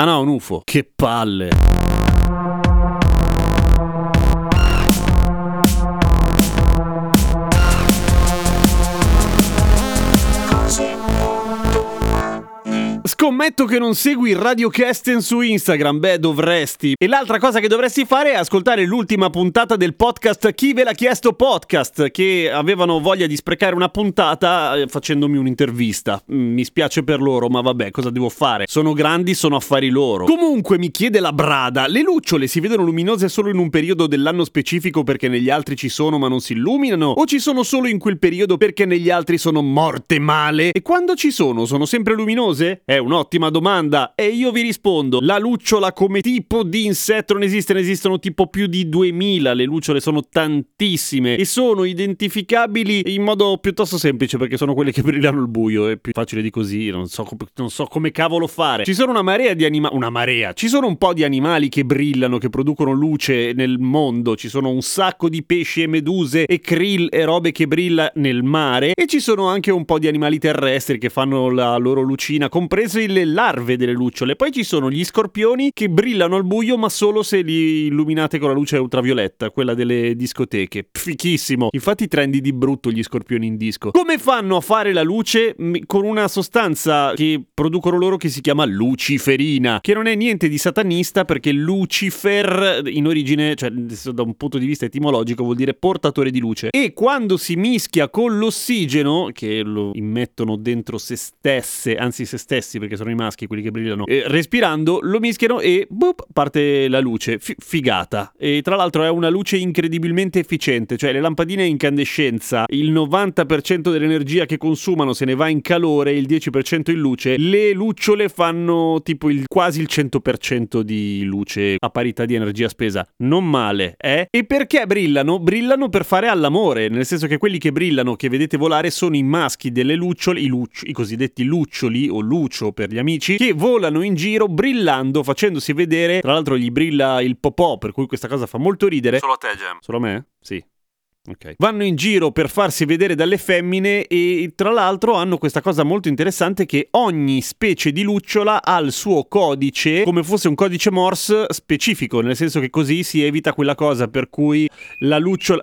Ah no, un UFO. Che palle. Scommetto che non segui Radio Kesten su Instagram, beh dovresti. E l'altra cosa che dovresti fare è ascoltare l'ultima puntata del podcast Chi ve l'ha chiesto podcast, che avevano voglia di sprecare una puntata eh, facendomi un'intervista. Mm, mi spiace per loro, ma vabbè, cosa devo fare? Sono grandi, sono affari loro. Comunque mi chiede la brada, le lucciole si vedono luminose solo in un periodo dell'anno specifico perché negli altri ci sono ma non si illuminano? O ci sono solo in quel periodo perché negli altri sono morte male? E quando ci sono, sono sempre luminose? È un'ottima domanda e io vi rispondo. La lucciola come tipo di insetto non esiste, ne esistono tipo più di 2000, le lucciole sono tantissime e sono identificabili in modo piuttosto semplice perché sono quelle che brillano al buio, è più facile di così, non so, non so come cavolo fare. Ci sono una marea di animali, una marea, ci sono un po' di animali che brillano, che producono luce nel mondo, ci sono un sacco di pesci e meduse e krill e robe che brilla nel mare e ci sono anche un po' di animali terrestri che fanno la loro lucina, comprese le larve delle lucciole. Poi ci sono gli scorpioni che brillano al buio, ma solo se li illuminate con la luce ultravioletta, quella delle discoteche. Fichissimo. Infatti trendi di brutto gli scorpioni in disco. Come fanno a fare la luce? Con una sostanza che producono loro che si chiama luciferina, che non è niente di satanista perché Lucifer in origine, cioè da un punto di vista etimologico, vuol dire portatore di luce. E quando si mischia con l'ossigeno, che lo immettono dentro se stesse, anzi se stessi, perché sono i maschi quelli che brillano, eh, respirando, lo mischiano e boop, parte la luce. F- figata. E tra l'altro è una luce incredibilmente efficiente, cioè le lampadine incandescenza, il 90% dell'energia che consumano se ne va in calore, il 10% in luce. Le lucciole fanno tipo il, quasi il 100% di luce a parità di energia spesa. Non male, eh? E perché brillano? Brillano per fare all'amore, nel senso che quelli che brillano, che vedete volare, sono i maschi delle lucciole, i, lucci, i cosiddetti luccioli o lucio per gli amici, che volano in giro brillando, facendosi vedere. Tra l'altro gli brilla il popò, per cui questa cosa fa molto ridere. Solo a te, Gem. Solo a me? Sì. Okay. Vanno in giro per farsi vedere dalle femmine e tra l'altro hanno questa cosa molto interessante che ogni specie di lucciola ha il suo codice come fosse un codice Morse specifico, nel senso che così si evita quella cosa per cui la lucciola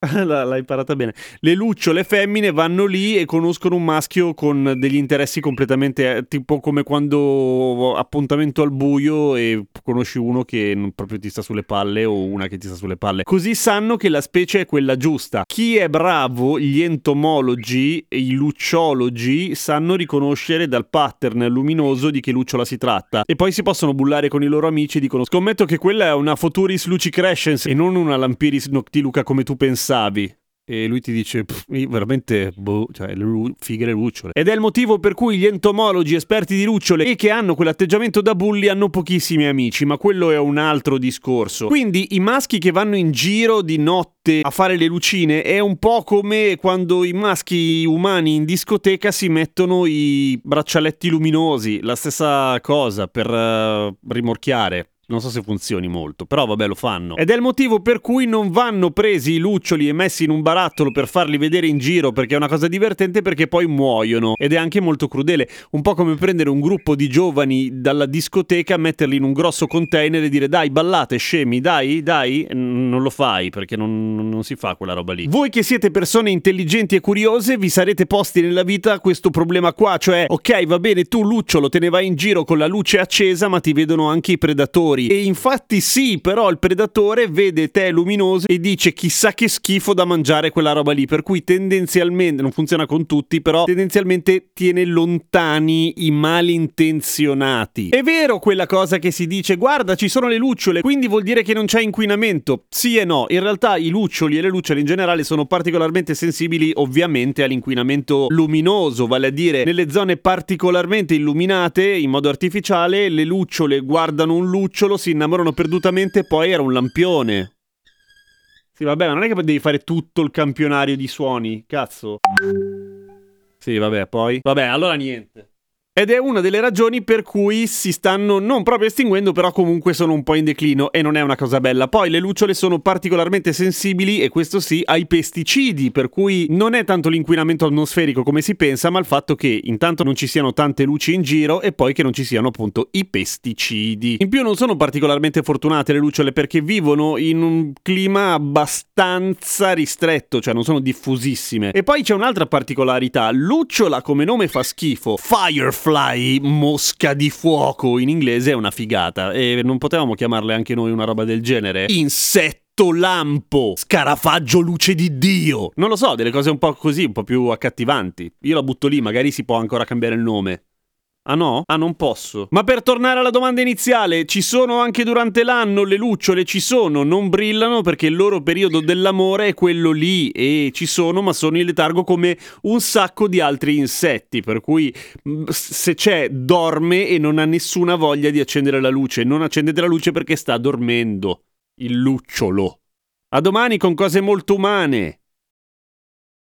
L'hai imparata bene. Le lucciole femmine vanno lì e conoscono un maschio con degli interessi completamente eh, tipo come quando appuntamento al buio e conosci uno che proprio ti sta sulle palle o una che ti sta sulle palle. Così sanno che la specie è quella giusta. Chi è bravo, gli entomologi e i lucciologi sanno riconoscere dal pattern luminoso di che lucciola si tratta. E poi si possono bullare con i loro amici e dicono: Scommetto che quella è una Futuris lucicrescens e non una Lampiris noctiluca come tu pensavi pensavi? E lui ti dice, veramente, boh, cioè, le fighe le lucciole. Ed è il motivo per cui gli entomologi esperti di lucciole e che hanno quell'atteggiamento da bulli hanno pochissimi amici, ma quello è un altro discorso. Quindi i maschi che vanno in giro di notte a fare le lucine è un po' come quando i maschi umani in discoteca si mettono i braccialetti luminosi, la stessa cosa per uh, rimorchiare. Non so se funzioni molto, però vabbè lo fanno. Ed è il motivo per cui non vanno presi i luccioli e messi in un barattolo per farli vedere in giro perché è una cosa divertente perché poi muoiono. Ed è anche molto crudele. Un po' come prendere un gruppo di giovani dalla discoteca, metterli in un grosso container e dire dai ballate scemi, dai, dai. Non lo fai perché non, non si fa quella roba lì. Voi che siete persone intelligenti e curiose vi sarete posti nella vita questo problema qua, cioè ok va bene tu lucciolo te ne vai in giro con la luce accesa ma ti vedono anche i predatori predatori. E infatti sì, però il predatore vede te luminoso e dice chissà che schifo da mangiare quella roba lì, per cui tendenzialmente, non funziona con tutti, però tendenzialmente tiene lontani i malintenzionati. È vero quella cosa che si dice, guarda ci sono le lucciole, quindi vuol dire che non c'è inquinamento. Sì e no, in realtà i luccioli e le lucciole in generale sono particolarmente sensibili ovviamente all'inquinamento luminoso, vale a dire nelle zone particolarmente illuminate in modo artificiale, le lucciole guardano un lucciolo, si innamorano perdutamente poi era un lampione. Sì, vabbè, ma non è che devi fare tutto il campionario di suoni, cazzo. Sì, vabbè, poi. Vabbè, allora niente. Ed è una delle ragioni per cui si stanno non proprio estinguendo, però comunque sono un po' in declino e non è una cosa bella. Poi le lucciole sono particolarmente sensibili, e questo sì, ai pesticidi, per cui non è tanto l'inquinamento atmosferico come si pensa, ma il fatto che intanto non ci siano tante luci in giro e poi che non ci siano appunto i pesticidi. In più non sono particolarmente fortunate le lucciole perché vivono in un clima abbastanza ristretto, cioè non sono diffusissime. E poi c'è un'altra particolarità, lucciola come nome fa schifo, Firefly Fly, mosca di fuoco in inglese è una figata e non potevamo chiamarle anche noi una roba del genere? Insetto lampo, scarafaggio luce di Dio. Non lo so, delle cose un po' così, un po' più accattivanti. Io la butto lì, magari si può ancora cambiare il nome. Ah no? Ah non posso. Ma per tornare alla domanda iniziale, ci sono anche durante l'anno le lucciole? Ci sono, non brillano perché il loro periodo dell'amore è quello lì e ci sono, ma sono in letargo come un sacco di altri insetti, per cui mm, se c'è dorme e non ha nessuna voglia di accendere la luce. Non accendete la luce perché sta dormendo. Il lucciolo. A domani con cose molto umane.